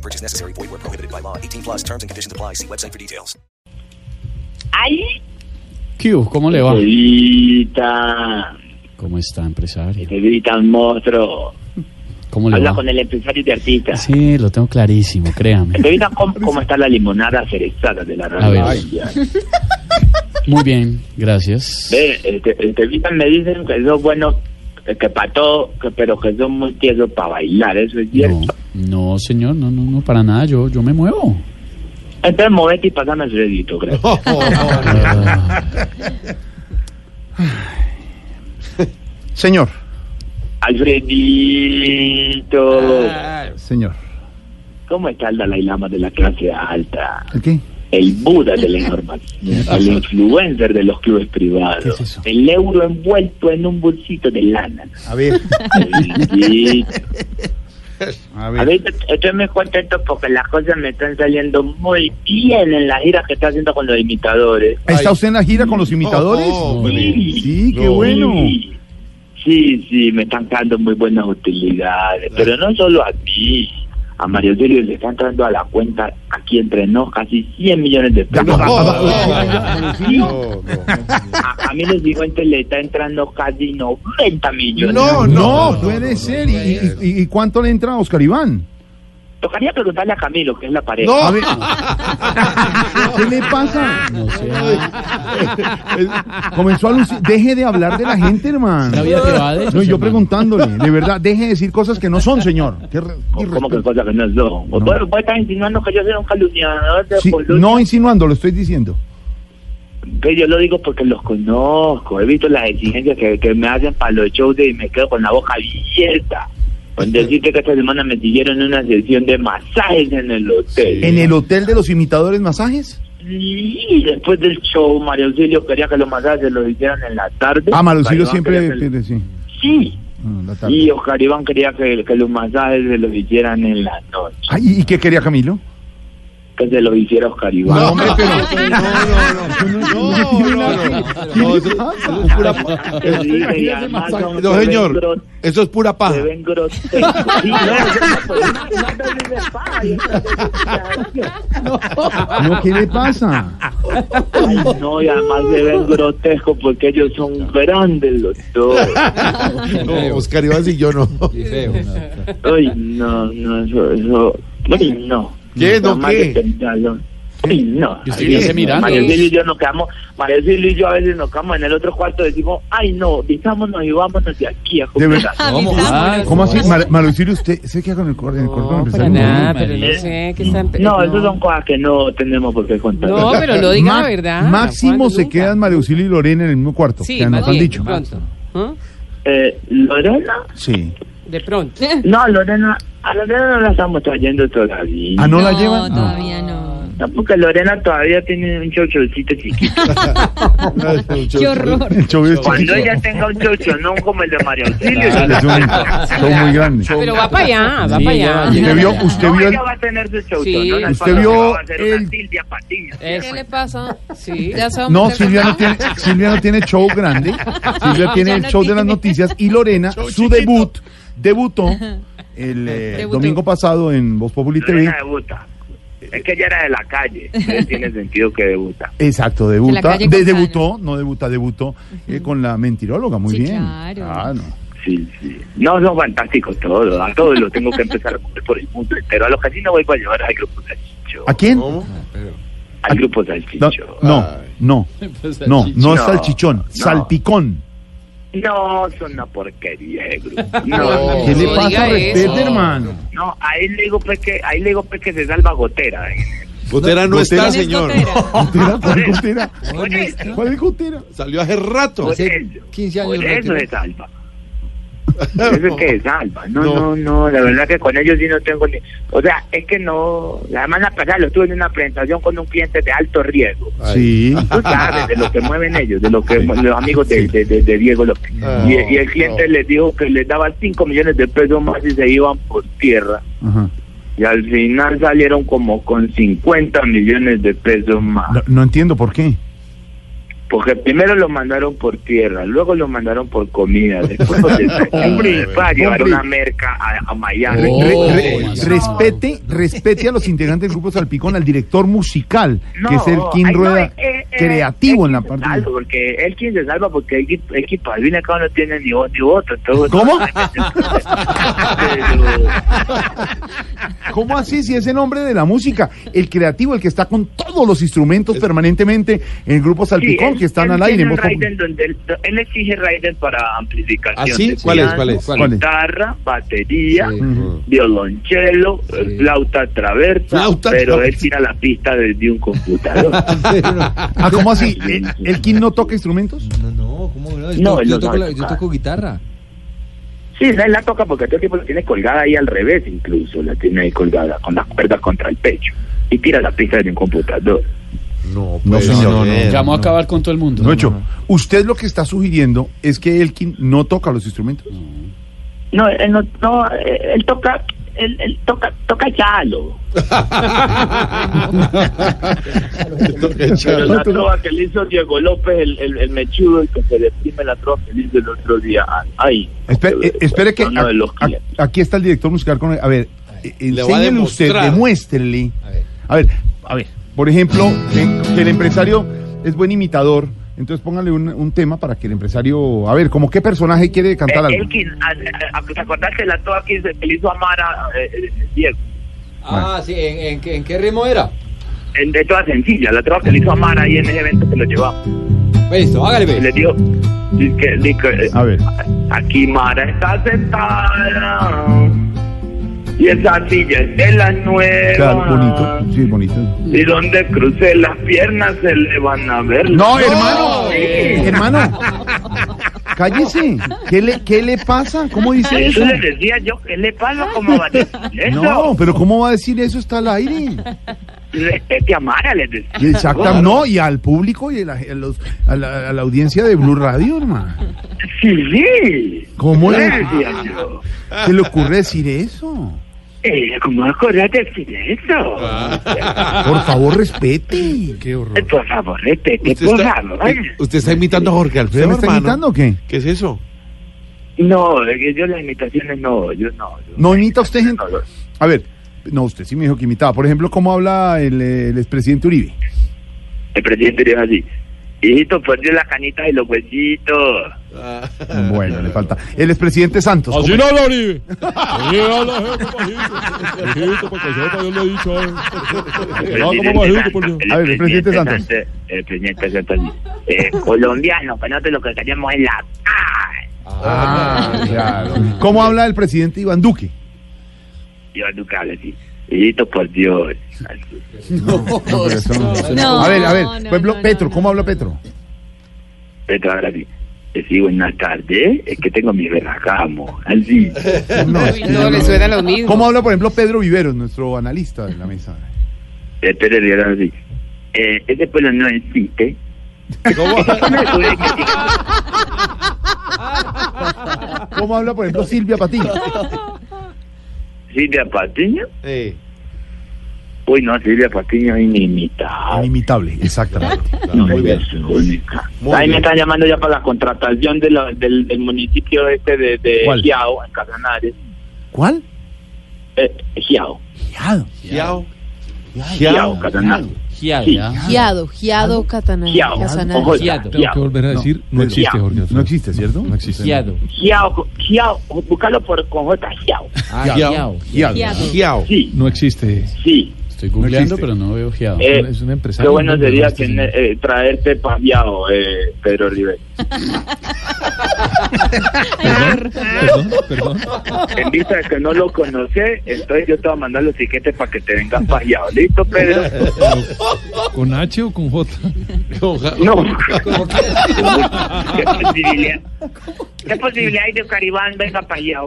No purchase necessary. Void where prohibited by law. 18 plus terms and conditions apply. See website for details. ¡Ay! Q, ¿cómo le va? Evita, ¿Cómo está, empresario? Evita un monstruo. ¿Cómo le Habla va? con el empresario de artistas. Sí, lo tengo clarísimo, créame. Evita, ¿cómo, cómo está la limonada cerezada de la A radio? ver. Muy bien, gracias. Ve, este, este, Evita, me dicen que son buenos, que, que para todo, que- pero que son muy tiesos para bailar, ¿eso es cierto? no, señor, no, no, no, para nada, yo, yo me muevo. Entonces, movete y pasame el redito, gracias. Ah, Señor, Alfredito, señor. ¿cómo está el Dalai Lama de la clase alta? ¿El qué? El Buda de la información, el influencer de los clubes privados, ¿Qué es eso? el euro envuelto en un bolsito de lana. A ver, Sí. A ver. estoy muy contento porque las cosas me están saliendo muy bien en la gira que está haciendo con los imitadores. ¿Está usted en la gira con los imitadores? Sí, qué bueno. Sí, sí, sí, me están dando muy buenas utilidades, pero no solo a mí. A Mario Delio le están entrando a la cuenta aquí entre nos casi 100 millones de pesos. A, a mí los dibujantes le está entrando casi 90 millones. No, no, puede ser. ¿Y, y- y- y cuánto le entra a Oscar Iván? Tocaría preguntarle a Camilo, que es la pareja. A ver, ¿qué le pasa? no sé. Comenzó a lucir. Deje de hablar de la gente, hermano. La vida te va de No, yo hermano. preguntándole, de verdad, deje de decir cosas que no son, señor. Qué re- qué ¿Cómo que respeto. cosa que no son? ¿Vos, vos estás insinuando que yo soy un calumniador de Sí, no insinuando, lo estoy diciendo. Que yo lo digo porque los conozco. He visto las exigencias que, que me hacen para los shows y me quedo con la boca abierta. Decirte que esta semana me siguieron una sesión de masajes en el hotel. ¿En el hotel de los imitadores masajes? Y después del show, Mario Auxilio quería que los masajes se los hicieran en la tarde. Ah, Oscar Iván siempre que- sí. Sí. Ah. Y Oscar Iván quería que, que los masajes se los hicieran en la noche. Ay, ¿Y qué quería Camilo? Que se los hiciera Oscar Iván. No, hombre, pero... No, son- No, se ven señor, eso es pura paja. Se ven grotescos. No, no, pues, no, no, no, no, No, ¿qué le pasa? Ay, no, y además se ven grotescos porque ellos son grandes los dos. No, Oscar Iván y yo no. Ay, no, no, eso, eso. Ay, no. ¿Qué? ¿No qué? Ay, no. ¿Y usted qué hace mirando? Mario Silvio y yo nos quedamos, Mario Silvio y yo a veces nos quedamos en el otro cuarto y decimos, ay, no, disámonos y vámonos de aquí a verdad. ¿Cómo? Ah, ¿Cómo así? Mar Malucilio, ¿usted se queda con el, cor- el cordón No, para nada, pero no María. sé qué están... No, esas son cosas que no tenemos por qué contar. No, pero lo diga Ma- la verdad. Máximo se Nunca. quedan María Auxilio y Lorena en el mismo cuarto. Sí, que nos han dicho. Eh, Lorena, Sí. De pronto. no, Lorena, a Lorena no la estamos trayendo todavía. ¿Ah, no la llevan? No, todavía no. No, porque Lorena todavía tiene un chochocito chiquito. Qué horror. Cuando ella tenga un chochonón como el de María Auxilio, Claro, es un show muy grande. Pero va para allá, va Sí, para allá. ¿Usted vio, usted no, vio el, ella va a tener su chochonón. Sí. al ¿Usted paso vio que va a hacer una el- Silvia Patiño. ¿Qué le pasa? Sí. Ya a No, Silvia no, tiene, Silvia no tiene show grande. Silvia tiene el show de las noticias y Lorena, su debut, debutó el eh, Debutó. domingo pasado en Voz Populi TV. Lorena debuta. Es que ella era de la calle. Tiene sentido que debuta. Exacto, debuta. de- debutó, no debuta, debutó eh, con la mentiróloga, muy Sí, bien. claro. Ah, no. Sí, sí. No, son fantásticos todos. A todos los tengo que empezar a comer por el mundo entero. A los que sí no voy a llevar al grupo Salchicho. ¿A quién? ¿Cómo? Al grupo Salchicho. no, no, no, no es No, salchichón, no. salpicón. No, son una porquería de grupo. No, ¿Qué le no pasa? Respete, hermano. no, ahí le digo pues que, ahí le digo pues que se salva gotera. ¿eh? Gotera no Gotera. está, señor. ¿Gotera? ¿Cuál gotera? Por eso, ¿Cuál es gotera? Salió hace rato. por eso, 15 por eso se salva. Eso es que salva. No, no, no, la verdad que con ellos sí no tengo ni... O sea, es que no... La semana pasada lo estuve en una presentación con un cliente de alto riesgo. Sí. Tú sabes de lo que mueven ellos, de lo que los amigos de, de, de- de Diego López. Ah, y, y el cliente no. les dijo que les daba 5 millones de pesos más y se iban por tierra. Ajá. Y al final salieron como con 50 millones de pesos más. No, no entiendo por qué. Porque primero lo mandaron por tierra, luego lo mandaron por comida, después lo despacharon, Hombre, después a llevar hombre. una merca a, a Miami. Oh, re- re- no. respete, respete a los integrantes del grupo Salpicón, al director musical, No, que es el no, Rueda, eh, creativo en la parte. salva, porque él quien se salva porque el equipo, el equipo al fin y al cabo no tiene ni voz ni voto. entonces- ¿Cómo? Pero- ¿Cómo así? Si es el nombre de la música, el creativo, el que está con todos los instrumentos permanentemente en el grupo Salpicón, Sí, que están él al aire. tiene. Raiden donde él, él exige Raiden para amplificación. ¿Ah, sí? ¿Cuál es, cuál es? ¿Cuál es? Guitarra, batería, violonchelo, eh, flauta traversa, Flauta pero él tira la pista desde un computador. Ah, ¿cómo así? ¿El, el Kim no toca instrumentos? No, no, ¿cómo no? Yo, No, yo no toco, sabe la- yo tocar. toco guitarra. Sí, él la toca porque todo el tiempo la tiene colgada ahí al revés incluso, la tiene ahí colgada con las cuerdas contra el pecho y tira la pista desde un computador. No, No, pues, señor, no, ser. Llamó a acabar con todo el mundo. No, hecho. Usted lo que está sugiriendo es que Elkin no toca los instrumentos. No, él no, no él toca, él, él toca, toca chalo. Pero la trova que le hizo Diego López, el, el, el mechudo, el que se deprime la trova que le hizo el otro día. Ahí. Espere, eh, espere que a- a- aquí está el director musical con a ver, eh, enséñele usted, demuéstrele. A ver. A ver, a ver, por ejemplo, que, que el empresario es buen imitador, entonces póngale un, un tema para que el empresario, a ver, como qué personaje quiere cantar Eh, algo. Elkin, ¿te acordás que la trova que se- hizo Amara eh, eh, Diego? Ah, sí, ¿en, en, qué- en qué ritmo era? En- De toda sencilla, la trova que le hizo Amara ahí en ese evento que lo llevamos. Listo, hágale, le ve. eh, A ver. Aquí Mara está sentada y esa silla es de la nueva. Claro, bonito, sí, bonito. Y donde cruce las piernas se le van a ver. No, hermano, hermano, cállese. ¿Qué le, qué le pasa? ¿Cómo dice eso? Eso le decía yo, ¿qué le pasa? ¿Cómo va a decir eso? No, pero ¿cómo va a decir eso? Está al aire. Respete a Mara, les decía. Exacto, no, y al público y a la, a los- a la- a la audiencia de Blue Radio, hermano. Sí, sí. ¿Cómo Le le, decía yo. se le ocurre decir eso? Eh, ¿Cómo acordás de eso? Por favor, respete. Qué horror. Eh, Por favor, respete, Usted por está, favor. eh, usted está imitando a Jorge ¿Usted Alfredo, me está imitando o qué? ¿Qué es eso? No, es que yo las imitaciones no, yo no. yo- ¿No imita usted gente? No. A ver, no, usted sí me dijo que imitaba. Por ejemplo, ¿cómo habla el, el expresidente Uribe? El presidente dijo así, hijito, perdió la canita y los huesitos. Bueno, le falta. El expresidente Santos. Así ¿cómo- no habla Uribe. Así habla jefe, bajito. Porque sepa, yo le he dicho. eh. A ver, el presidente Santos. El presidente Santos eh, colombiano, que nosotros lo que queremos es la. Ah, claro. ¿Cómo habla el presidente Iván Duque? Iván Duque habla así, hijito, por Dios. No, no- No, a ver, a ver, por ejemplo, Petro, ¿cómo habla Petro? Petro habla así, eh, sí, buenas tardes, es que tengo mi veracamo. Así. No, No, le no- suena lo mismo. ¿Cómo habla, por ejemplo, Pedro Viveros, nuestro analista de la mesa? Eh, Pedro Rivera así, eh, ese pueblo no existe. ¿Cómo habla, por ejemplo, Silvia Patiño? Silvia Patiño. Eh, Uy, no, Silvia Patiño es inimitable. Inimitable, exactamente. No, muy bien. es única. Muy Ahí bien. me están llamando ya para la contratación de la- del, del municipio este de, de ¿Cuál? Giao, en Casanares. ¿Cuál? Eh, Giao. Giado. Giao. Giao, Casanares. Giado. Sí. Giado, Giado Catana- Giao. Casanare. Ojo, Giado. Giao. volver a decir, no, existe, Giao. Jorge. No existe, ¿cierto? No existe. Giado. Giao, Giao, búscalo por, con J, Giao. Ah, Giao. Giao. Giado. Giado. Giao. Sí, No existe. sí. Estoy googleando, existe. pero no veo giado. Eh, es un qué empresario. bueno hombre, sería no existe, tener, eh, traerte pa' Giao, eh, Pedro Rivera. Perdón, perdón. En vista de que no lo conoces, entonces yo te voy a mandar los tiquetes para que te vengas pa' Giao. ¿Listo, Pedro? ¿Con H o con J? No. Qué posibilidad. ¿Qué posibilidad hay de que Caribán venga allá?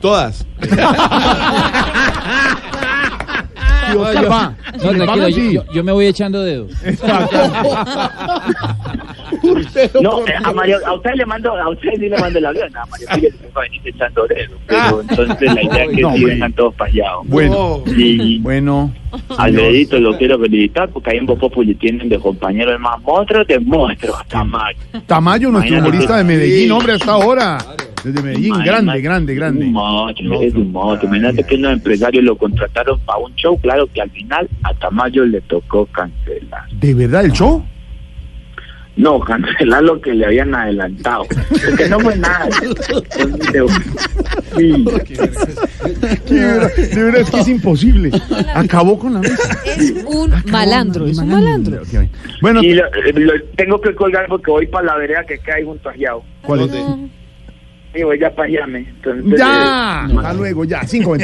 Todas. No, tranquilo, yo, sí. yo- yo me voy echando dedos. No, eh, a Mario, a usted le mando, a usted sí le mando el avión, a Mario Miguel se va a venir echando dedo, pero entonces la idea es que No, sí vengan todos para allá. Bueno, Y bueno. Alfredito lo quiero felicitar porque ahí en Populi tienen de compañero el más monstruo de monstruos, Tamayo. Tamayo, nuestro humorista de Medellín, hombre, hasta ahora. Desde Medellín, Imagínate, grande, grande, grande. Un monstruo, es un monstruo. Imagínate que unos empresarios lo contrataron para un show, claro que al final a Tamayo le tocó cancelar. ¿De verdad el show? No, cancelar lo que le habían adelantado. Porque no fue nada. Sí. De verdad, de verdad es que es imposible. Acabó con la mesa. Es un malandro, es un malandro. Bueno, Y lo, eh, lo tengo que colgar porque voy para la vereda que ahí junto a Yao. ¿cuál es? Y voy ya para. Entonces, Ya. eh, Hasta luego, ya. Cinco